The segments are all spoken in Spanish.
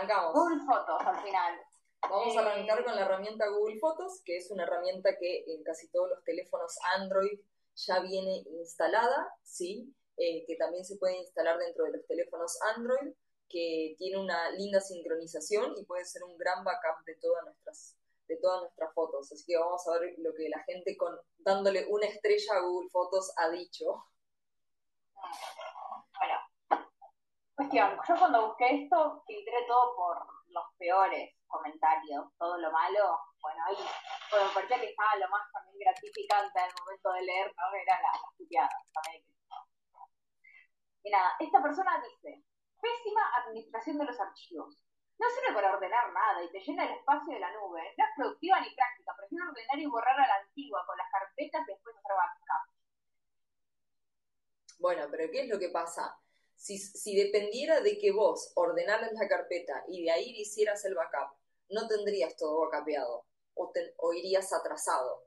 arrancamos. Google Fotos al final. Vamos a arrancar Eh, con la herramienta Google Fotos, que es una herramienta que en casi todos los teléfonos Android ya viene instalada, ¿sí? Eh, que también se puede instalar dentro de los teléfonos Android, que tiene una linda sincronización y puede ser un gran backup de todas nuestras de todas nuestras fotos. Así que vamos a ver lo que la gente con dándole una estrella a Google Fotos ha dicho. Bueno, cuestión, yo cuando busqué esto filtré todo por los peores comentarios, todo lo malo, bueno, ahí bueno, me parecía que estaba lo más también gratificante al momento de leer, ¿no? Era la, puteadas también. Y nada, esta persona dice, pésima administración de los archivos. No sirve para ordenar nada y te llena el espacio de la nube. No es productiva ni práctica. Prefiero ordenar y borrar a la antigua con las carpetas y después hacer backup. Bueno, pero ¿qué es lo que pasa? Si, si dependiera de que vos ordenaras la carpeta y de ahí hicieras el backup, no tendrías todo backupeado o, te- o irías atrasado.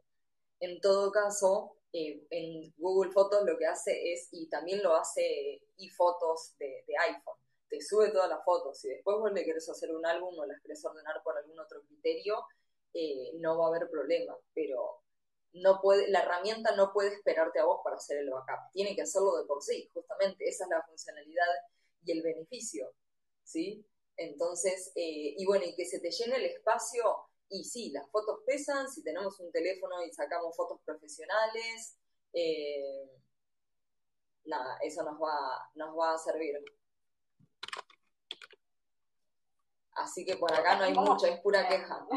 En todo caso, eh, en Google Fotos lo que hace es, y también lo hace iFotos de, de iPhone, te sube todas las fotos. y después vos le hacer un álbum o las querés ordenar por algún otro criterio, eh, no va a haber problema. Pero no puede, la herramienta no puede esperarte a vos para hacer el backup. Tiene que hacerlo de por sí, justamente. Esa es la funcionalidad y el beneficio, ¿sí? Entonces, eh, y bueno, y que se te llene el espacio. Y sí, las fotos pesan, si tenemos un teléfono y sacamos fotos profesionales, eh, nada, eso nos va, nos va a servir. Así que por acá no hay mucho, es pura queja.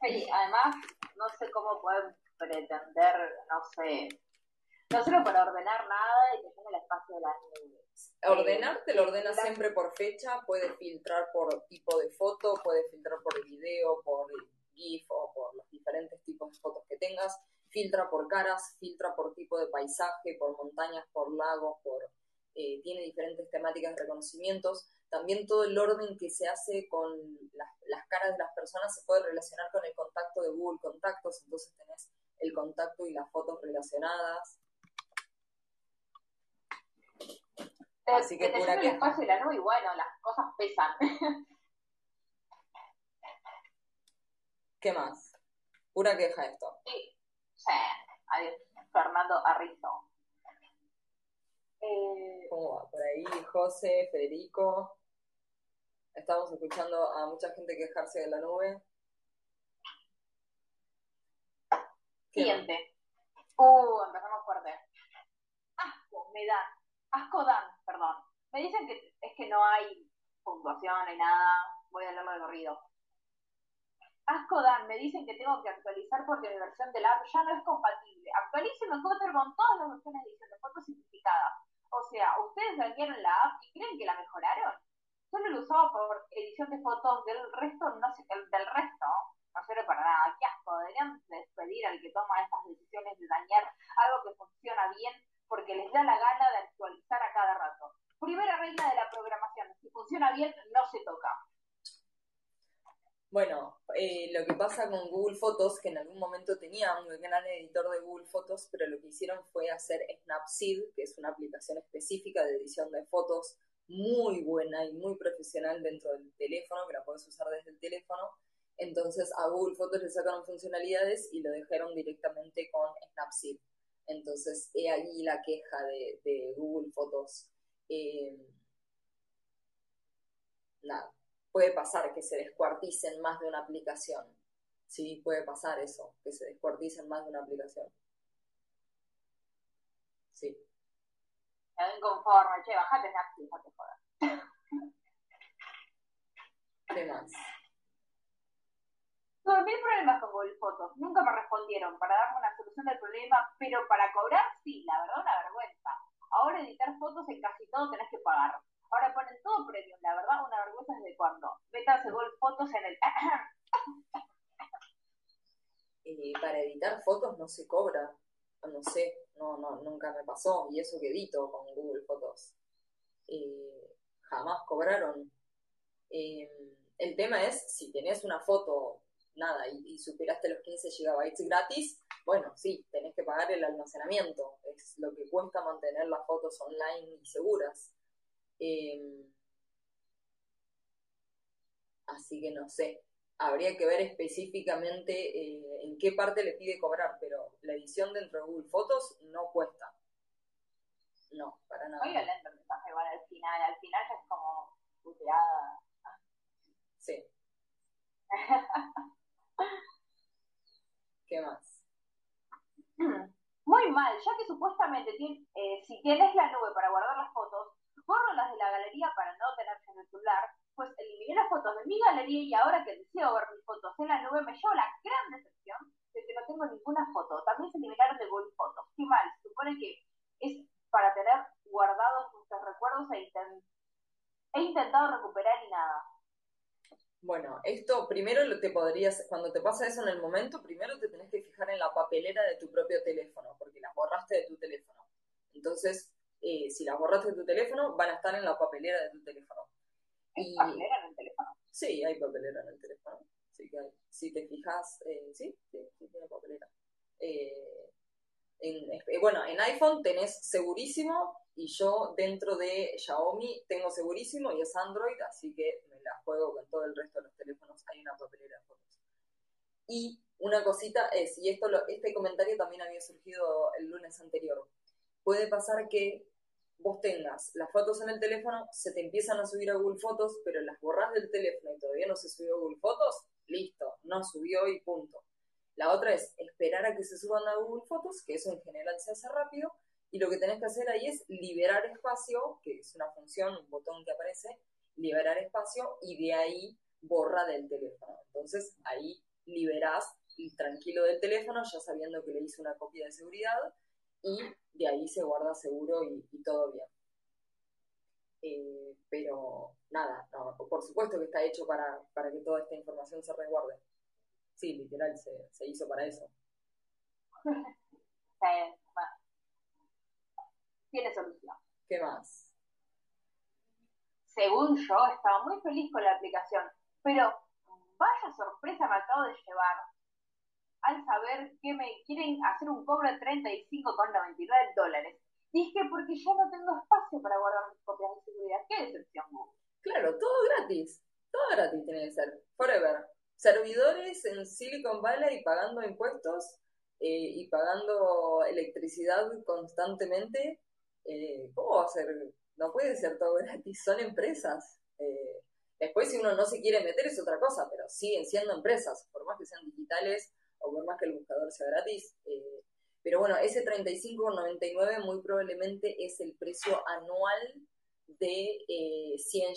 Sí, además, no sé cómo pueden pretender, no sé, no sirve para ordenar nada y te llena el espacio de la nube. Ordenar te lo ordena siempre por fecha, puede filtrar por tipo de foto, puede filtrar por video, por GIF o por los diferentes tipos de fotos que tengas, filtra por caras, filtra por tipo de paisaje, por montañas, por lagos, por eh, tiene diferentes temáticas de reconocimientos. También todo el orden que se hace con las, las caras de las personas se puede relacionar con el contacto de Google Contactos, entonces tenés el contacto y las fotos relacionadas. Así que te pura llena el espacio de la nube y bueno, las cosas pesan. ¿Qué más? Pura queja esto. Sí, sí. Adiós, Fernando Arrizo. Eh, ¿Cómo va? Por ahí, José, Federico. Estamos escuchando a mucha gente quejarse de la nube. Siguiente. Uh, empezamos fuerte. Asco, me dan. Asco dan, perdón. Me dicen que es que no hay puntuación, no hay nada. Voy a leerlo de corrido. Asco dan, me dicen que tengo que actualizar porque mi versión del app ya no es compatible. Actualicen con todas las versiones de edición de fotos simplificadas. O sea, ustedes dañaron la app y creen que la mejoraron. Solo lo usaba por edición de fotos del resto, no sé, del, resto no sirve para nada. Qué asco, deberían despedir al que toma estas decisiones de dañar algo que funciona bien porque les da la gana de actualizar a cada rato. Primera regla de la programación, si funciona bien, no se toca. Bueno, eh, lo que pasa con Google Fotos, que en algún momento tenía un gran editor de Google Fotos, pero lo que hicieron fue hacer Snapseed, que es una aplicación específica de edición de fotos muy buena y muy profesional dentro del teléfono, que la puedes usar desde el teléfono. Entonces a Google Fotos le sacaron funcionalidades y lo dejaron directamente con Snapseed. Entonces, he ahí la queja de, Google Fotos. Eh, nada, puede pasar que se descuarticen más de una aplicación. Sí, puede pasar eso, que se descuarticen más de una aplicación. Sí. Me inconforme, che, bajate Snapseed, no te jodas. ¿Qué más? Tuve mil problemas con Google Fotos, nunca me respondieron para darme una solución del problema, pero para cobrar sí, la verdad una vergüenza. Ahora editar fotos en casi todo tenés que pagar. Ahora ponen todo premium, la verdad una vergüenza desde cuándo. Métanse Google Fotos en el... Eh, para editar fotos no se cobra. No sé, no, no, nunca me pasó. Y eso que edito con Google Fotos. Eh, jamás cobraron. Eh, el tema es, si tenés una foto, nada, y, y superaste los 15 GB gratis, bueno, sí, tenés que pagar el almacenamiento. Es lo que cuesta mantener las fotos online y seguras. Eh, Así que no sé. Habría que ver específicamente eh, en qué parte le pide cobrar, pero la edición dentro de Google Fotos no cuesta. No, para nada. Muy violento el mensaje igual al final. Al final ya es como puteada. Sí. ¿Qué más? Muy mal, ya que supuestamente eh, si tienes la nube para guardar las fotos, borro las de la galería para no tenerlas en el celular, pues eliminé las fotos de mi galería y ahora que deseo ver mis fotos en la nube me llevo la gran decepción de que no tengo ninguna foto. También se eliminaron de Google Fotos. Qué mal, se supone que es para tener guardados nuestros recuerdos e he intentado recuperar y nada. Bueno, esto primero te podrías, cuando te pasa eso en el momento, primero te tenés que fijar en la papelera de tu propio teléfono, porque las borraste de tu teléfono. Entonces, eh, si las borraste de tu teléfono, van a estar en la papelera de tu teléfono. ¿Hay papelera en el teléfono? Sí, hay papelera en el teléfono. Sí que hay. Si te fijas, eh, sí, sí, tiene papelera. Eh, en, bueno, en iPhone tenés segurísimo y yo dentro de Xiaomi tengo segurísimo y es Android, así que me la juego con todo el resto de los teléfonos. Hay una papelera de fotos. Y una cosita es, y esto este comentario también había surgido el lunes anterior, puede pasar que vos tengas las fotos en el teléfono, se te empiezan a subir a Google Fotos, pero las borras del teléfono y todavía no se subió a Google Fotos, listo, no subió y punto. La otra es esperar a que se suban a Google Fotos, que eso en general se hace rápido, y lo que tenés que hacer ahí es liberar espacio, que es una función, un botón que aparece, liberar espacio y de ahí borra del teléfono. Entonces ahí liberás tranquilo del teléfono, ya sabiendo que le hice una copia de seguridad, y de ahí se guarda seguro y, todo bien. Eh, pero nada, por supuesto que está hecho para, para, que toda esta información se resguarde. Sí, literal, se, se hizo para eso. Tiene solución. ¿Qué más? Según yo, estaba muy feliz con la aplicación, pero vaya sorpresa me acabo de llevar al saber que me quieren hacer un cobro de 35,99 dólares. Dije, porque yo no tengo espacio para guardar mis copias de seguridad. ¡Qué decepción! Claro, todo gratis. Todo gratis tiene que ser. Forever. Servidores en Silicon Valley pagando impuestos eh, y pagando electricidad constantemente. Eh, ¿Cómo va a ser? No puede ser todo gratis. Son empresas. Eh, después, si uno no se quiere meter, es otra cosa, pero siguen siendo empresas. Por más que sean digitales, o por más que el buscador sea gratis. Eh, pero bueno, ese 35,99 muy probablemente es el precio anual de eh, 100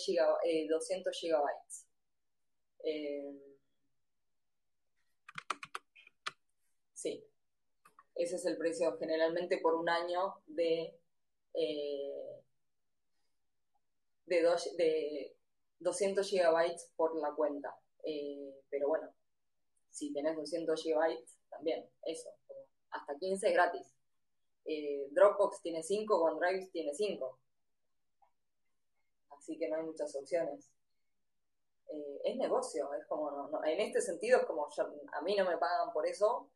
200 gigabytes. Eh, sí, ese es el precio generalmente por un año de, eh, de, de 200 gigabytes por la cuenta. pero bueno, si tenés 200 GB, también, eso, hasta 15 gratis. Eh, Dropbox tiene 5, OneDrive tiene 5. Así que no hay muchas opciones. Eh, es negocio, es como, en este sentido es como, a mí no me pagan por eso,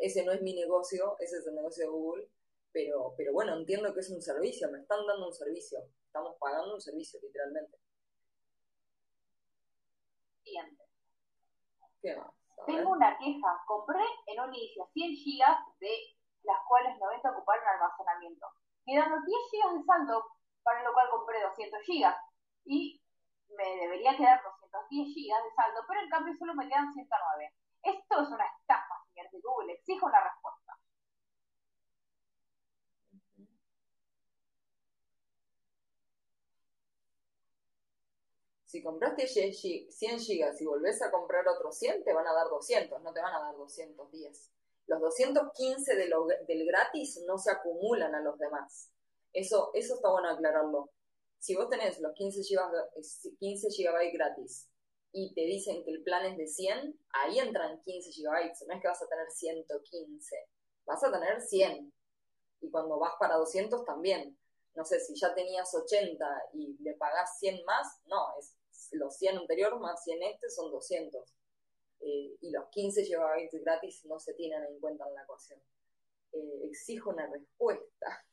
ese no es mi negocio, ese es el negocio de Google, pero, pero bueno, entiendo que es un servicio, me están dando un servicio, estamos pagando un servicio literalmente. Siguiente. ¿Qué más? Tengo una queja. Compré en un inicio 100 gigas, de las cuales 90 ocuparon almacenamiento, quedando 10 gigas de saldo, para lo cual compré 200 gigas. Y me debería quedar 210 gigas de saldo, pero en cambio solo me quedan 109. Esto es una estafa, señor de Google. Exijo una respuesta. Si compraste 100 gigas y volvés a comprar otros 100, te van a dar 200, no te van a dar 210. Los 215 del gratis no se acumulan a los demás. Eso, eso está bueno aclararlo. Si vos tenés los 15 GB 15 gigabytes gratis y te dicen que el plan es de 100, ahí entran 15 gigabytes. No es que vas a tener 115, vas a tener 100. Y cuando vas para 200 también. No sé, si ya tenías 80 y le pagás 100 más, no, es los 100 anteriores más 100 este son 200. Eh, y los 15 gigabytes gratis no se tienen en cuenta en la ecuación. Eh, exijo una respuesta.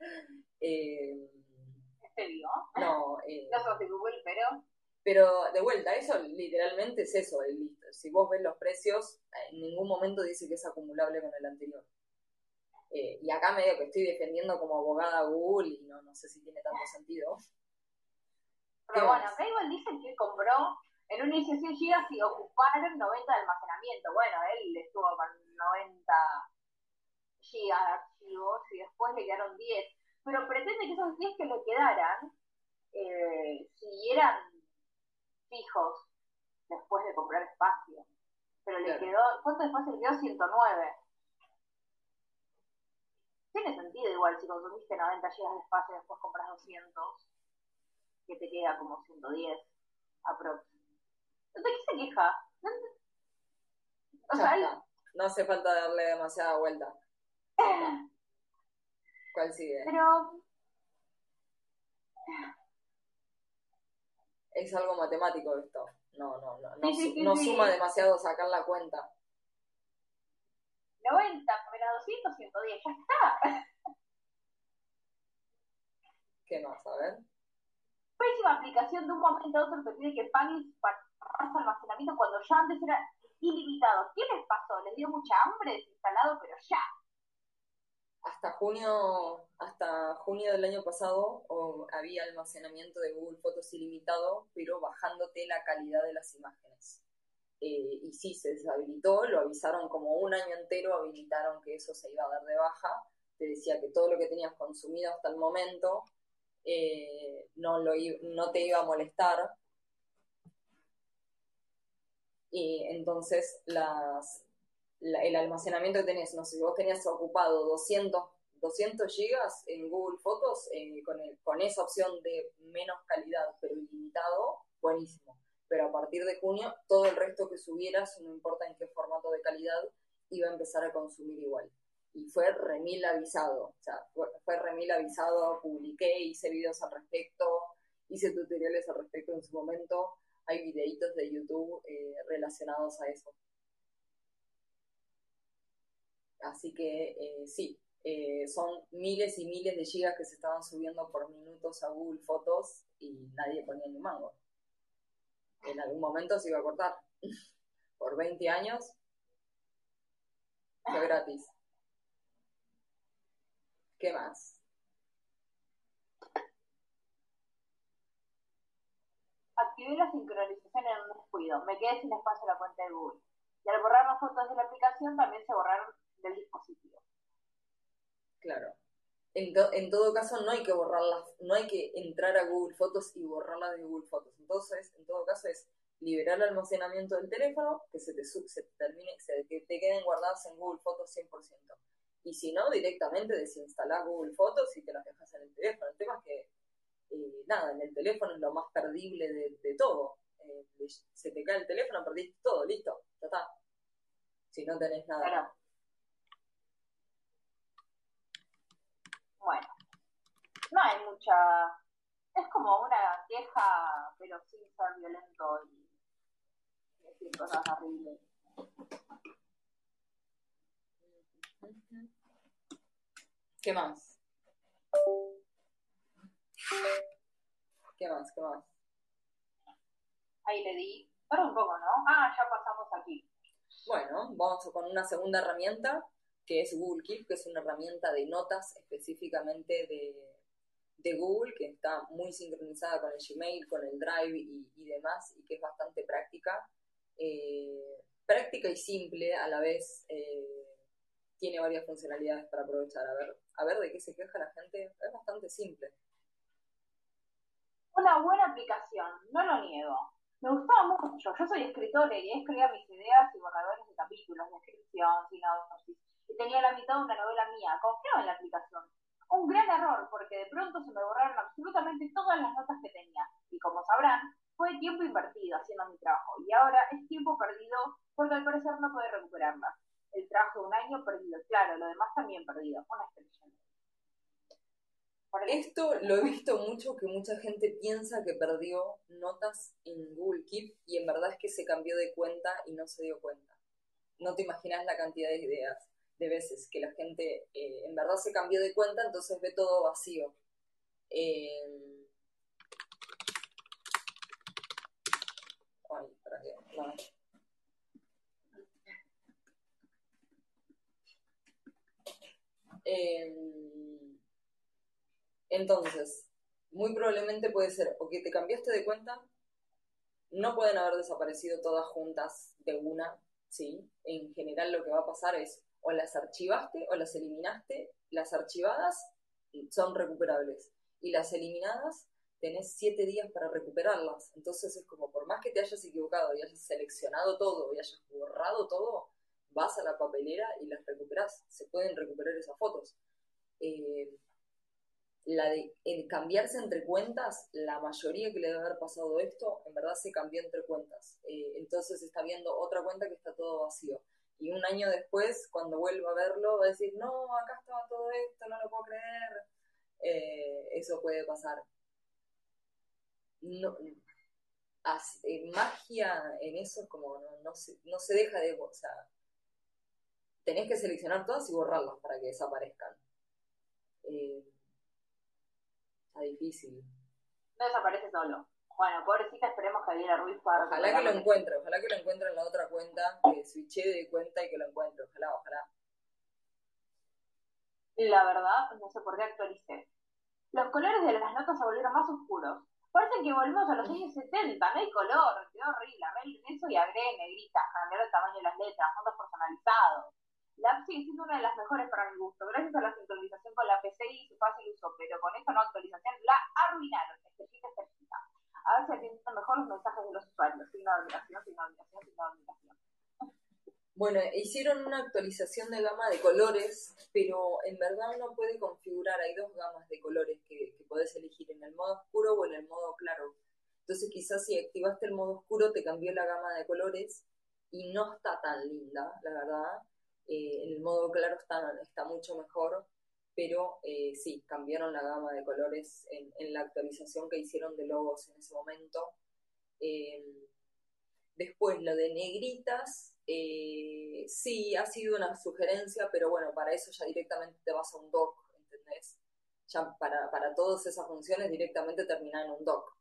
eh, ¿Este dio? No, eh, no Google, pero... Pero de vuelta, eso literalmente es eso, el listo. Si vos ves los precios, en ningún momento dice que es acumulable con el anterior. Eh, y acá medio que estoy defendiendo como abogada Google y no, no sé si tiene tanto sentido. Pero bueno, acá igual dicen que compró en un inicio 100 GB y ocuparon 90 de almacenamiento. Bueno, él estuvo con 90 GB de archivos y después le quedaron 10. Pero pretende que esos 10 que le quedaran eh, siguieran fijos después de comprar espacio. Pero le quedó, ¿cuánto espacio le quedó? 109. Tiene sentido igual si consumiste 90 GB de espacio y después compras 200, que te queda como 110 aprox. ¿De qué se queja? O sea, no hace falta darle demasiada vuelta. ¿Cuál sigue? Pero es algo matemático esto. No, no, no. No, no suma demasiado sacar la cuenta. 90 menos 200, 110, ya está. ¿Qué más? A ver. Pésima aplicación de un momento a otro pide que pagues para almacenamiento cuando ya antes era ilimitado. ¿Qué les pasó? ¿Les dio mucha hambre desinstalado, pero ya? hasta junio, hasta junio del año pasado había almacenamiento de Google Fotos ilimitado, pero bajándote la calidad de las imágenes. Eh, y sí, se deshabilitó, lo avisaron como un año entero, habilitaron que eso se iba a dar de baja. Te decía que todo lo que tenías consumido hasta el momento eh, no, lo, no te iba a molestar. Y entonces el almacenamiento que tenés, no sé, si vos tenías ocupado 200, 200 gigas en Google Fotos, eh, con, con esa opción de menos calidad pero ilimitado, buenísimo. Pero a partir de junio, todo el resto que subieras, no importa en qué formato de calidad, iba a empezar a consumir igual. Y fue remil avisado, o sea, fue, remil avisado, publiqué, hice videos al respecto, hice tutoriales al respecto en su momento, hay videitos de YouTube eh, relacionados a eso. Así que eh, sí, eh, son miles y miles de gigas que se estaban subiendo por minutos a Google Fotos y nadie ponía ni mango. En algún momento se iba a cortar. por 20 años fue gratis. ¿Qué más? Activé la sincronización en un descuido. Me quedé sin espacio en la cuenta de Google. Y al borrar las fotos de la aplicación también se borraron del dispositivo. Claro. En, en, todo caso, no hay que borrarlas, no hay que entrar a Google Fotos y borrarlas de Google Fotos. Entonces, en todo caso, es liberar el almacenamiento del teléfono, que se te, se termine, que te queden guardadas en Google Fotos 100%. Y si no, directamente desinstalás Google Fotos y te las dejas en el teléfono. El tema es que, eh, nada, en el teléfono es lo más perdible de, todo. Eh, se te cae el teléfono, perdiste todo, listo, ya está. Si no tenés nada. Bueno, no hay mucha. Es como una queja, pero sin ser violento y decir cosas horribles. ¿Qué más? ¿Qué más? ¿Qué más? Ahí le di. Pero un poco, ¿no? Ah, ya pasamos aquí. Bueno, vamos con una segunda herramienta que es Google Keep, que es una herramienta de notas específicamente de, Google, que está muy sincronizada con el Gmail, con el Drive y, demás, y que es bastante práctica. Eh, práctica y simple a la vez. Eh, tiene varias funcionalidades para aprovechar. A ver, a ver de qué se queja la gente. Es bastante simple. Una buena aplicación, no lo niego. Me gustaba mucho. Yo soy escritora y escribía mis ideas y borradores de capítulos, descripción, sinopsis y tenía la mitad de una novela mía. Confiaba en la aplicación. Un gran error, porque de pronto se me borraron absolutamente todas las notas que tenía. Y como sabrán, fue tiempo invertido haciendo mi trabajo. Y ahora es tiempo perdido porque al parecer no puede recuperarlas. El un año perdido, claro, lo demás también perdido. Una expresión. Esto lo he visto mucho, que mucha gente piensa que perdió notas en Google Keep y en verdad es que se cambió de cuenta y no se dio cuenta. No te imaginas la cantidad de ideas de veces que la gente eh, en verdad se cambió de cuenta, entonces ve todo vacío. Eh, Entonces, muy probablemente puede ser o que te cambiaste de cuenta, no pueden haber desaparecido todas juntas de una, ¿sí? En general lo que va a pasar es o las archivaste o las eliminaste, las archivadas son recuperables y las eliminadas tenés siete días para recuperarlas. Entonces es como, por más que te hayas equivocado y hayas seleccionado todo y hayas borrado todo, vas a la papelera y las recuperas. Se pueden recuperar esas fotos. Eh, la de cambiarse entre cuentas, la mayoría que le debe haber pasado esto, en verdad se cambió entre cuentas. Eh, entonces está viendo otra cuenta que está todo vacío. Y un año después, cuando vuelva a verlo, va a decir, no, acá estaba todo esto, no lo puedo creer. Eh, eso puede pasar. No, magia en eso es como no, no, se, no se deja de... O sea, tenés que seleccionar todas y borrarlas para que desaparezcan. Eh, está difícil. No desaparece solo. Bueno, pobrecita, esperemos que Ariela Ruiz pueda Ojalá que lo encuentre, ojalá que lo encuentre en la otra cuenta, que switché de cuenta y que lo encuentre, ojalá, ojalá. La verdad, no sé por qué actualicé. Los colores de las notas se volvieron más oscuros. Parece que volvemos a los años 70, no hay color, quedó horrible, arregle eso y agregue negritas, cambiar el tamaño de las letras, fondos personalizados. La app sigue siendo una de las mejores para mi gusto, gracias a la sincronización con la PC y su fácil uso, pero con esta no actualización la arruinaron. Estrellita, estrellita. A ver si atienden mejor los mensajes de los usuarios. Signo de admiración, signo de admiración. Bueno, hicieron una actualización de gama de colores, pero en verdad no puede configurar. Hay dos gamas de colores que, que podés elegir, en el modo oscuro o en el modo claro. Entonces quizás si activaste el modo oscuro te cambió la gama de colores y no está tan linda, la verdad. Eh, el modo claro está, está mucho mejor, pero eh, sí, cambiaron la gama de colores en, la actualización que hicieron de logos en ese momento. Eh, después, lo de negritas, eh, sí, ha sido una sugerencia, pero bueno, para eso ya directamente te vas a un doc, ¿entendés? Ya para, para todas esas funciones directamente termina en un doc.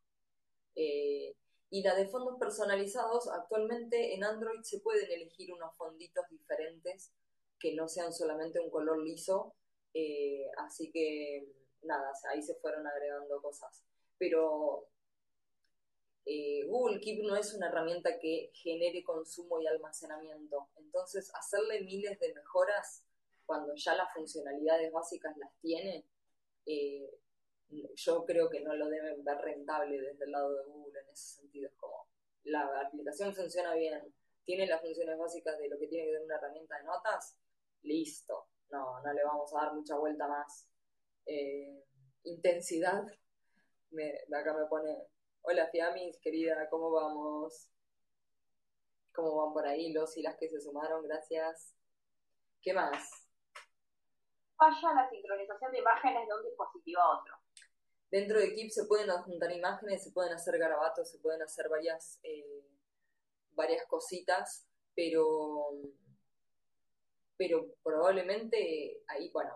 Y la de fondos personalizados, actualmente en Android se pueden elegir unos fonditos diferentes que no sean solamente un color liso. Eh, así que nada, ahí se fueron agregando cosas. Pero eh, Google Keep no es una herramienta que genere consumo y almacenamiento. Entonces, hacerle miles de mejoras cuando ya las funcionalidades básicas las tiene, eh, yo creo que no lo deben ver rentable desde el lado de Google en ese sentido. Es como la aplicación funciona bien, tiene las funciones básicas de lo que tiene que tener una herramienta de notas, listo. No, no le vamos a dar mucha vuelta más. Eh, intensidad. Acá me pone, hola Fiamis, querida, ¿cómo vamos? ¿Cómo van por ahí los y las que se sumaron? Gracias. ¿Qué más? Falla la sincronización de imágenes de un dispositivo a otro. Dentro de Keep se pueden adjuntar imágenes, se pueden hacer garabatos, se pueden hacer varias, eh, varias cositas, pero, pero probablemente ahí, bueno,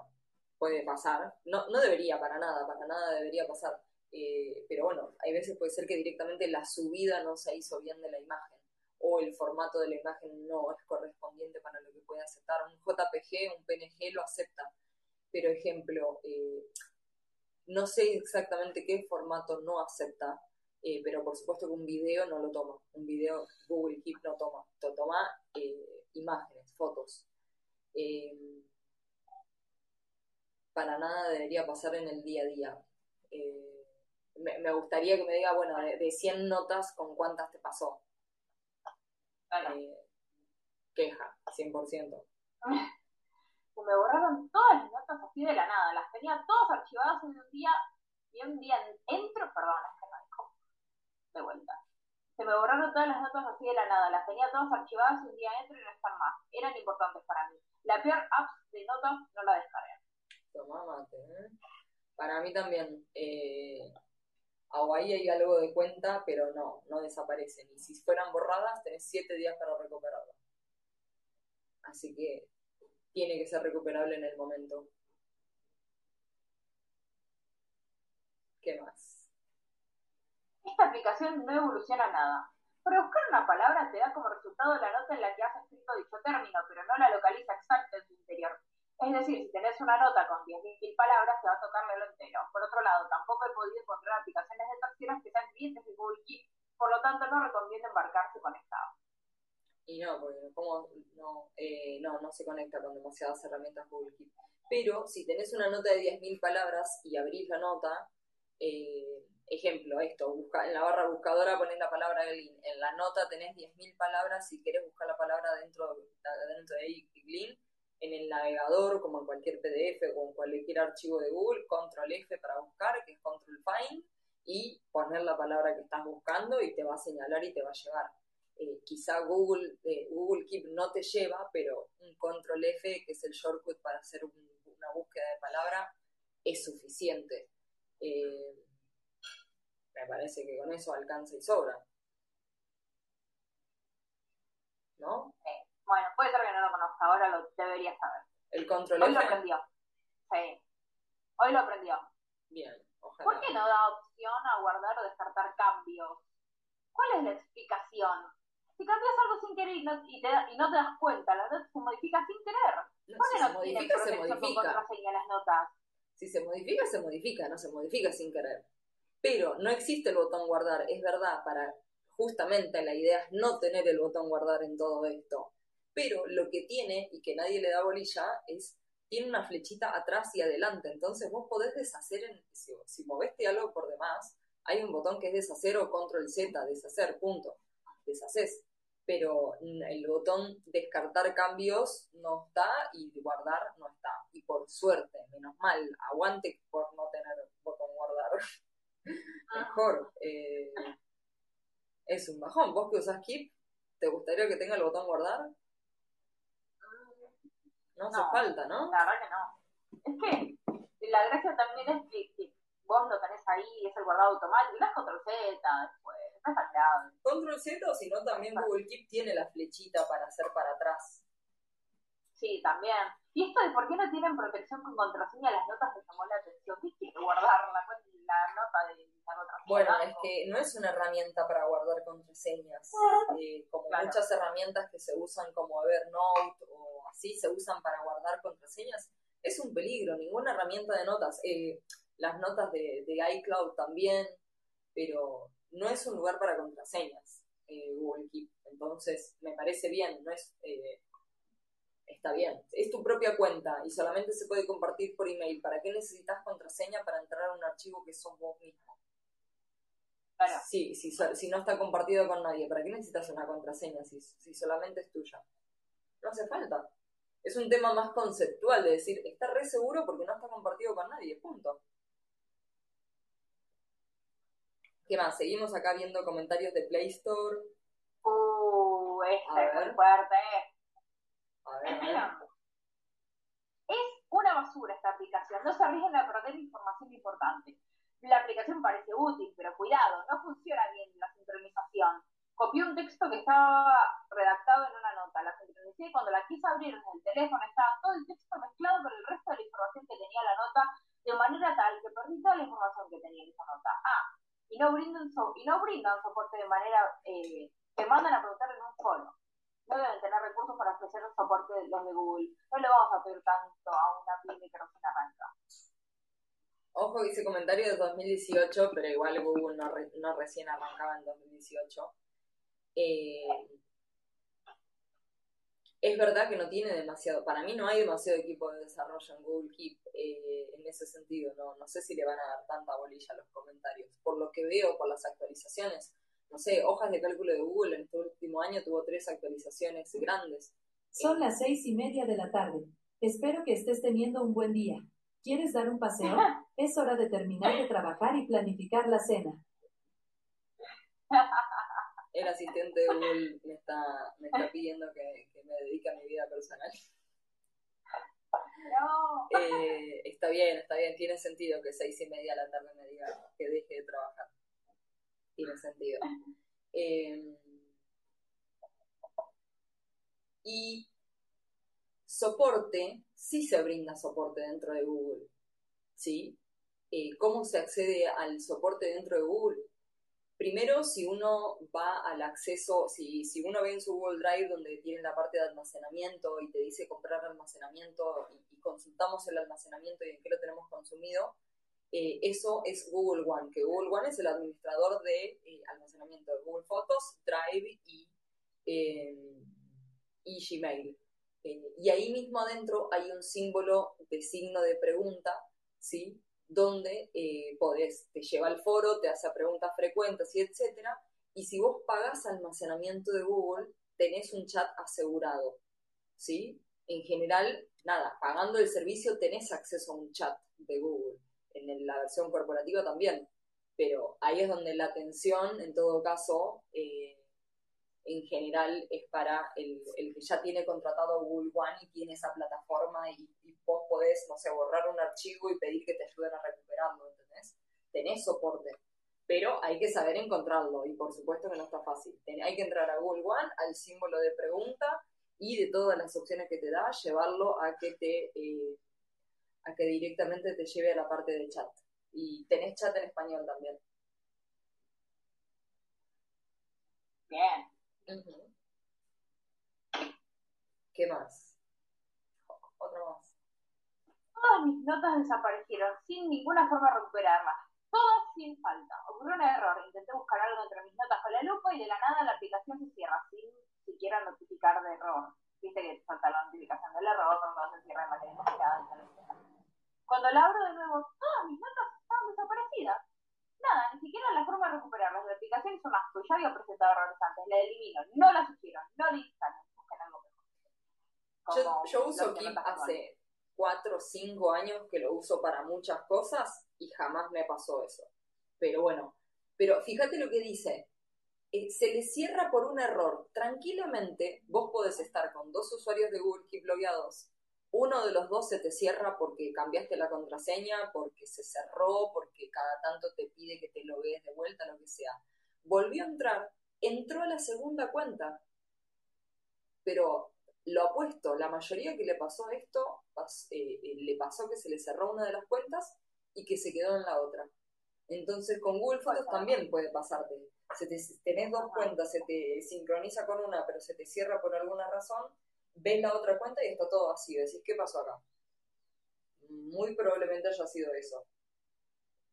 puede pasar. No, no debería para nada, para nada debería pasar. Eh, pero bueno, hay veces puede ser que directamente la subida no se hizo bien de la imagen o el formato de la imagen no es correspondiente para lo que puede aceptar. Un JPG, un PNG lo acepta, pero ejemplo, eh, no sé exactamente qué formato no acepta, eh, pero por supuesto que un video no lo toma. Un video Google Keep no toma. toma eh, imágenes, fotos. Eh, para nada debería pasar en el día a día. Me, gustaría que me diga, bueno, de, 100 notas, ¿con cuántas te pasó? queja, 100% me borraron todas las notas así de la nada. Las tenía todas archivadas en un día y un día entro, perdón, es que no de vuelta. Se me borraron todas las notas así de la nada. Las tenía todas archivadas un día entro y no están más. Eran importantes para mí. La peor app de notas no la descargué. Toma mate, ¿eh? Para mí también. Eh, ahí hay algo de cuenta, pero no, no desaparecen. Y si fueran borradas, tenés siete días para recuperarlas. Así que tiene que ser recuperable en el momento. ¿Qué más? Esta aplicación no evoluciona nada. Para buscar una palabra te da como resultado la nota en la que has escrito dicho término, pero no la localiza exacta en su interior. Es decir, si tenés una nota con 10.000 palabras, te va a tocar leerlo entero. Por otro lado, tampoco he podido encontrar aplicaciones de terceros que sean clientes de Google Keep, por lo tanto no recomiendo embarcarse conectado. Y no, porque no, eh, no, no se conecta con demasiadas herramientas Google Keep. Pero si tenés una nota de 10.000 palabras y abrís la nota, eh, ejemplo, esto, busca, en la barra buscadora ponés la palabra Glin, en la nota tenés 10.000 palabras, si querés buscar la palabra dentro, dentro de Glin, en el navegador, como en cualquier PDF o en cualquier archivo de Google, control F para buscar, que es control find, y poner la palabra que estás buscando y te va a señalar y te va a llevar. Eh, quizá Google, eh, Google Keep no te lleva, pero un control F, que es el shortcut para hacer una búsqueda de palabra, es suficiente. Eh, me parece que con eso alcanza y sobra. ¿No? Bueno, puede ser que no lo conozca, ahora lo debería saber. ¿El control Hoy lo aprendió. Sí. Hoy lo aprendió. Bien, ojalá. ¿Por qué no da opción a guardar o descartar cambios? ¿Cuál es la explicación? Si cambias algo sin querer y no, te, das cuenta, la nota se modifica sin querer. ¿Por qué no, se modifica, se modifica. contraseña las notas? Si se modifica, se modifica, no se modifica sin querer. Pero no existe el botón guardar, es verdad, para justamente la idea es no tener el botón guardar en todo esto pero lo que tiene, y que nadie le da bolilla, es, tiene una flechita atrás y adelante, entonces vos podés deshacer, en, si, si moveste algo por demás, hay un botón que es deshacer o control Z, deshacer, punto, deshaces, pero el botón descartar cambios no está y guardar no está, y por suerte, menos mal, aguante por no tener botón guardar, mejor, eh, es un bajón, vos que usas Keep, ¿te gustaría que tenga el botón guardar? No hace falta, ¿no? La verdad que no. Es que la gracia también es que, vos lo tenés ahí, es el guardado automático, y das control Z después, no está grave. Control Z o si no también Google Keep tiene la flechita para hacer para atrás. Sí, también. Y esto de por qué no tienen protección con contraseña las notas me llamó la atención. ¿Qué quiere guardar la, la nota de la contraseña? Bueno, es que no es una herramienta para guardar contraseñas. Eh, como muchas herramientas que se usan como Evernote o así se usan para guardar contraseñas, es un peligro. Ninguna herramienta de notas, eh, las notas de, iCloud también, pero no es un lugar para contraseñas eh, Google Keep. Entonces, me parece bien, no es... Eh, está bien. Es tu propia cuenta y solamente se puede compartir por email. ¿Para qué necesitas contraseña para entrar a un archivo que sos vos mismo? Sí, si, si, no está compartido con nadie, ¿para qué necesitas una contraseña si, si solamente es tuya? No hace falta. Es un tema más conceptual de decir, está re seguro porque no está compartido con nadie, punto. ¿Qué más? Seguimos acá viendo comentarios de Play Store. Uh, este es muy fuerte. A ver, Es una basura esta aplicación. No se arriesguen a perder información importante. La aplicación parece útil, pero cuidado, no funciona bien la sincronización copié un texto que estaba redactado en una nota, la sincronicé y cuando la quise abrir en el teléfono estaba todo el texto mezclado con el resto de la información que tenía la nota, de manera tal que perdí toda la información que tenía en esa nota. Ah, y no brindan, y no brindan soporte de manera eh, que mandan a preguntar en un foro. No deben tener recursos para ofrecer el soporte los de Google. No le vamos a pedir tanto a una pyme que no se arranca. Ojo, hice comentario de 2018, pero igual Google no, no recién arrancaba en 2018. Eh, es verdad que no tiene demasiado, para mí no hay demasiado equipo de desarrollo en Google Keep eh, en ese sentido, no, no sé si le van a dar tanta bolilla a los comentarios. Por lo que veo, por las actualizaciones, no sé, hojas de cálculo de Google en este último año tuvo tres actualizaciones grandes. Son las seis y media de la tarde. Espero que estés teniendo un buen día. ¿Quieres dar un paseo? Es hora de terminar de trabajar y planificar la cena. el asistente de Google me está, me está pidiendo que, me dedique a mi vida personal. Eh, está bien, está bien, tiene sentido que seis y media de la tarde me diga que deje de trabajar. Tiene sentido. Em, y soporte, sí se brinda soporte dentro de Google. ¿Sí? Eh, ¿Cómo se accede al soporte dentro de Google? Primero, si uno va al acceso, si, si uno ve en su Google Drive donde tiene la parte de almacenamiento y te dice comprar almacenamiento y, consultamos el almacenamiento y en qué lo tenemos consumido, eh, eso es Google One, que Google One es el administrador de eh, almacenamiento de Google Fotos, Drive y, eh, y Gmail. y ahí mismo adentro hay un símbolo de signo de pregunta, ¿sí? Donde eh, podés, te lleva al foro, te hace preguntas frecuentes y etcétera. Y si vos pagas almacenamiento de Google, tenés un chat asegurado, ¿sí? En general, nada, pagando el servicio tenés acceso a un chat de Google. En la versión corporativa también. Pero ahí es donde la atención, en todo caso, eh, en general es para el, el, que ya tiene contratado Google One y tiene esa plataforma vos podés, no sé, borrar un archivo y pedir que te ayuden a recuperarlo, ¿entendés? Tenés soporte, pero hay que saber encontrarlo y por supuesto que no está fácil. Hay que entrar a Google One, al símbolo de pregunta y de todas las opciones que te da, llevarlo a que te... Eh, a que directamente te lleve a la parte de chat. Y tenés chat en español también. Bien. ¿Qué más? Todas mis notas desaparecieron sin ninguna forma de recuperarlas. Todas sin falta. Ocurrió un error. Intenté buscar algo entre mis notas con la lupa y de la nada la aplicación se cierra sin siquiera notificar de error. Viste que falta la notificación del error, cuando se cierra. Cuando la abro de nuevo, todas mis notas estaban desaparecidas nada, ni siquiera la forma de recuperarlas. La aplicación es un asco, ya había presentado errores antes, la elimino, no la sugiero, no la instalen, busquen algo mejor. Yo, uso Keep hace cuatro o cinco años que lo uso para muchas cosas y jamás me pasó eso. Pero bueno, pero fíjate lo que dice. Eh, se le cierra por un error. Tranquilamente, vos podés estar con dos usuarios de Google Keep logueados uno de los dos se te cierra porque cambiaste la contraseña, porque se cerró, porque cada tanto te pide que te logues de vuelta, lo que sea. Volvió a entrar, entró a la segunda cuenta, pero lo apuesto, la mayoría que le pasó esto, eh, eh, le pasó que se le cerró una de las cuentas y que se quedó en la otra. Entonces con Google Fotos también puede pasarte. Se te, tenés dos cuentas, se te sincroniza con una, pero se te cierra por alguna razón, ves la otra cuenta y está todo vacío. Decís, ¿qué pasó acá? Muy probablemente haya sido eso.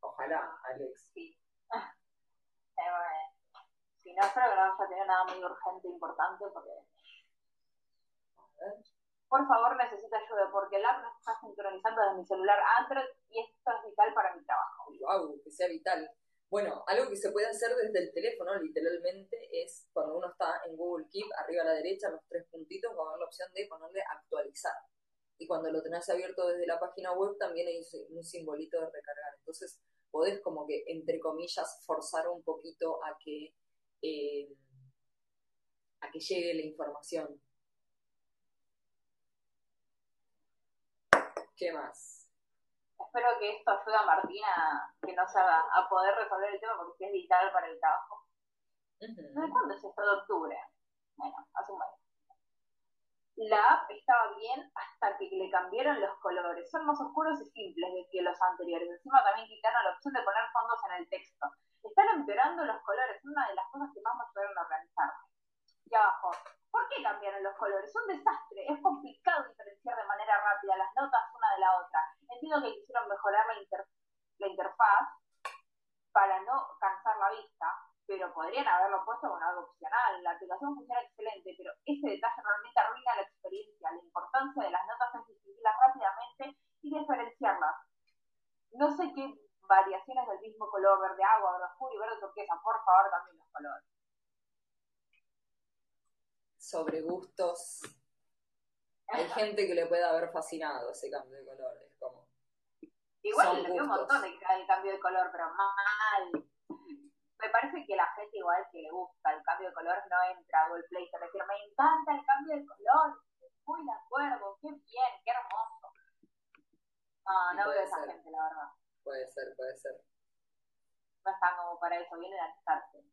Ojalá, Alex. Sí. Eh, si no, espero que no haya tenido nada muy urgente e importante porque... Por favor, necesito ayuda porque el app no está sincronizando desde mi celular Android y esto es vital para mi trabajo. Wow, que sea vital. Bueno, algo que se puede hacer desde el teléfono, literalmente, es cuando uno está en Google Keep, arriba a la derecha, los tres puntitos, va a haber la opción de ponerle actualizar. Y cuando lo tenés abierto desde la página web, también hay un simbolito de recargar. Entonces, podés como que, entre comillas, forzar un poquito a que, eh, a que llegue la información. ¿Qué más? espero que esto ayude a Martina que nos haga a poder resolver el tema porque es vital para el trabajo. ¿De cuándo es esto? De octubre. Bueno, hace un mes. La app estaba bien hasta que le cambiaron los colores. Son más oscuros y simples que los anteriores. Encima también quitaron la opción de poner fondos en el texto. Están empeorando los colores. Una de las cosas que más me ayudaron a organizarme. Y abajo, ¿por qué cambiaron los colores? Es un desastre. Es complicado diferenciar de manera rápida las notas una de la otra Entiendo que quisieron mejorar la, la interfaz para no cansar la vista, pero podrían haberlo puesto con algo opcional. La aplicación funciona excelente, pero ese detalle realmente arruina la experiencia. La importancia de las notas es distinguirlas rápidamente y diferenciarlas. No sé qué variaciones del mismo color, verde agua, verde oscuro y verde turquesa. Por favor, también los colores. Sobre gustos. Hay gente que le puede haber fascinado ese cambio de color. Igual le dio un montón de el cambio de color, pero mal. Me parece que la gente igual que le gusta el cambio de color no entra a Google Play, se refiere, me encanta el cambio de color, muy de acuerdo, qué bien, qué hermoso. No, no veo a esa gente, la verdad. Puede ser, puede ser. No están como para eso, vienen a estarse.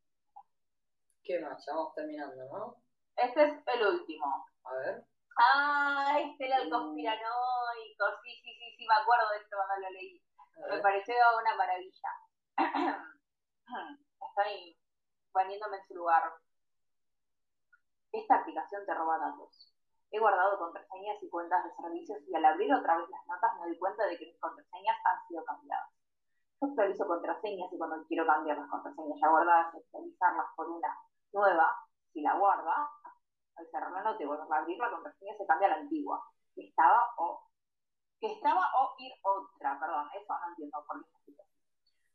¿Qué más? Ya vamos terminando, ¿no? Este es el último. A ver. Ah, este era el uh. conspiranoico, sí, sí, sí, sí, me acuerdo de esto cuando lo leí. Me pareció una maravilla. Estoy poniéndome en su lugar. Esta aplicación te roba datos. He guardado contraseñas y cuentas de servicios y al abrir otra vez las notas me doy cuenta de que mis contraseñas han sido cambiadas. Yo actualizo contraseñas y cuando quiero cambiar las contraseñas ya guardadas actualizarlas por una nueva, si la guarda, al cerrar la nota y a abrir la contraseña se cambia a la antigua. Que estaba o que estaba o ir otra, perdón, eso no entiendo por qué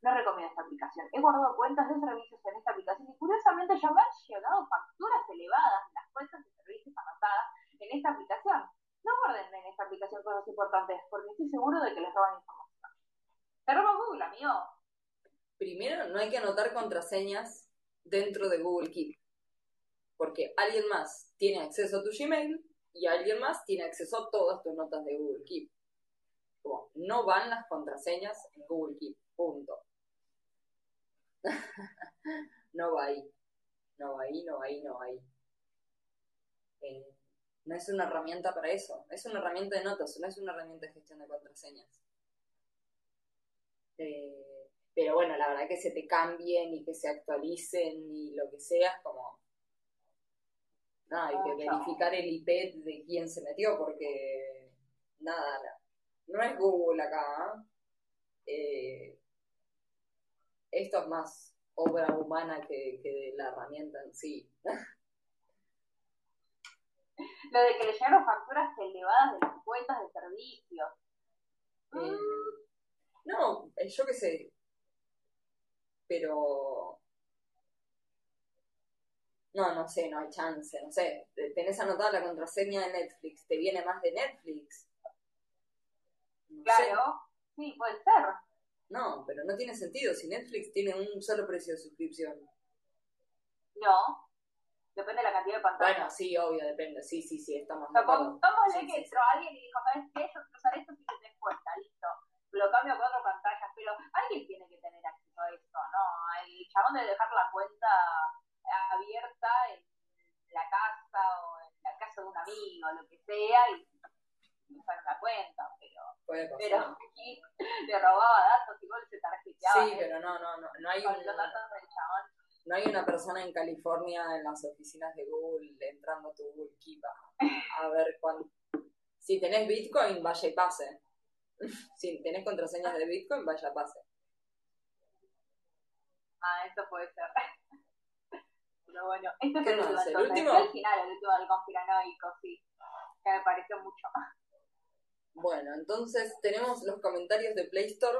no recomiendo esta aplicación. He guardado cuentas de servicios en esta aplicación y curiosamente ya me han llegado facturas elevadas de las cuentas de servicios anotadas en esta aplicación. No guarden en esta aplicación cosas importantes porque estoy seguro de que les roban información. Te roba Google, amigo. Primero, no hay que anotar contraseñas dentro de Google Keep. Porque alguien más tiene acceso a tu Gmail y alguien más tiene acceso a todas tus notas de Google Keep. no van las contraseñas en Google Keep. Punto. no va ahí. No va ahí, no va ahí, no va ahí. Eh, no es una herramienta para eso. Es una herramienta de notas, no es una herramienta de gestión de contraseñas. Eh, pero bueno, la verdad que se te cambien y que se actualicen y lo que sea, es como. No, hay que verificar el IP de quién se metió, porque. Nada, no es Google acá. ¿eh? eh esto es más obra humana que, de la herramienta en sí. Lo de que le llegaron facturas elevadas de las cuentas de servicio. Eh, no, eh, yo qué sé. Pero. No, no sé, no hay chance, no sé. Tenés anotada la contraseña de Netflix, ¿te viene más de Netflix? claro, sí, puede ser. No, pero no tiene sentido si Netflix tiene un solo precio de suscripción. No, depende de la cantidad de pantallas. Bueno, sí, obvio, depende. Sí, sí, sí, estamos sí, que entró alguien y dijo, ¿sabes qué? Yo quiero usar esto si te cuenta, listo. Lo cambio a cuatro pantallas, pero alguien tiene que tener acceso a esto, ¿no? El chabón debe dejar la cuenta abierta en la casa o en la casa de un amigo, lo que sea, y usar la cuenta, pero pero aquí le robaba datos, igual se tarjeteaba. Sí, pero no, no, no, no hay un, No hay una persona en California en las oficinas de Google entrando a tu Google Keep a, ver cuánto. Si tenés Bitcoin, vaya y pase. Si tenés contraseñas de Bitcoin, vaya y pase. Ah, eso puede ser. Bueno, esto es el, último, ¿El último. el final, el último del conspiranoico, sí. Que me pareció mucho. Bueno, entonces tenemos los comentarios de Play Store.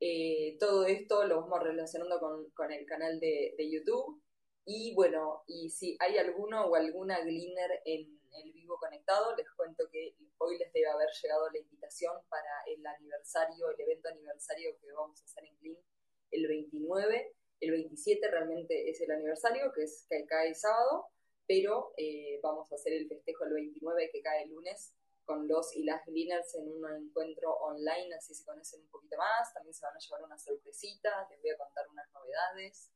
Eh, todo esto lo vamos relacionando con, el canal de, YouTube. Y bueno, y si hay alguno o alguna Gleaner en el vivo conectado, les cuento que hoy les debe haber llegado la invitación para el aniversario, el evento aniversario que vamos a hacer en Glean el 29. El 27 realmente es el aniversario, que es que cae sábado, pero eh, vamos a hacer el festejo el 29 que cae el lunes con los y las Gleaners en un encuentro online, así se conocen un poquito más. También se van a llevar una sorpresita, les voy a contar unas novedades.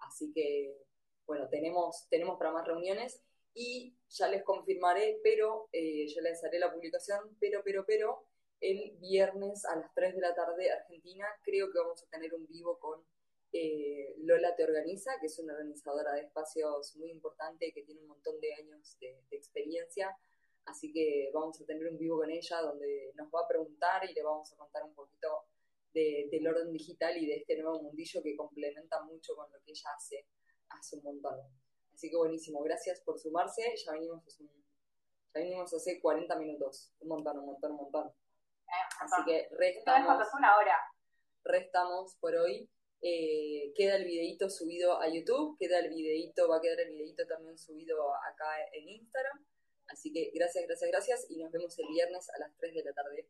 Así que, bueno, tenemos, tenemos para más reuniones y ya les confirmaré, pero eh, yo les haré la publicación, pero, pero, pero, el viernes a las 3 de la tarde Argentina, creo que vamos a tener un vivo con eh, Lola Te Organiza, que es una organizadora de espacios muy importante, que tiene un montón de años de experiencia Así que vamos a tener un vivo con ella donde nos va a preguntar y le vamos a contar un poquito del orden digital y de este nuevo mundillo que complementa mucho con lo que ella hace hace un montón. Así que buenísimo, gracias por sumarse. Ya venimos, ya venimos hace 40 minutos, un montón, un montón, un montón. Así que restamos, una hora. restamos por hoy. Eh, queda el videito subido a YouTube, queda el videito, va a quedar el videito también subido acá en Instagram. Así que gracias, gracias, gracias y nos vemos el viernes a las 3 de la tarde.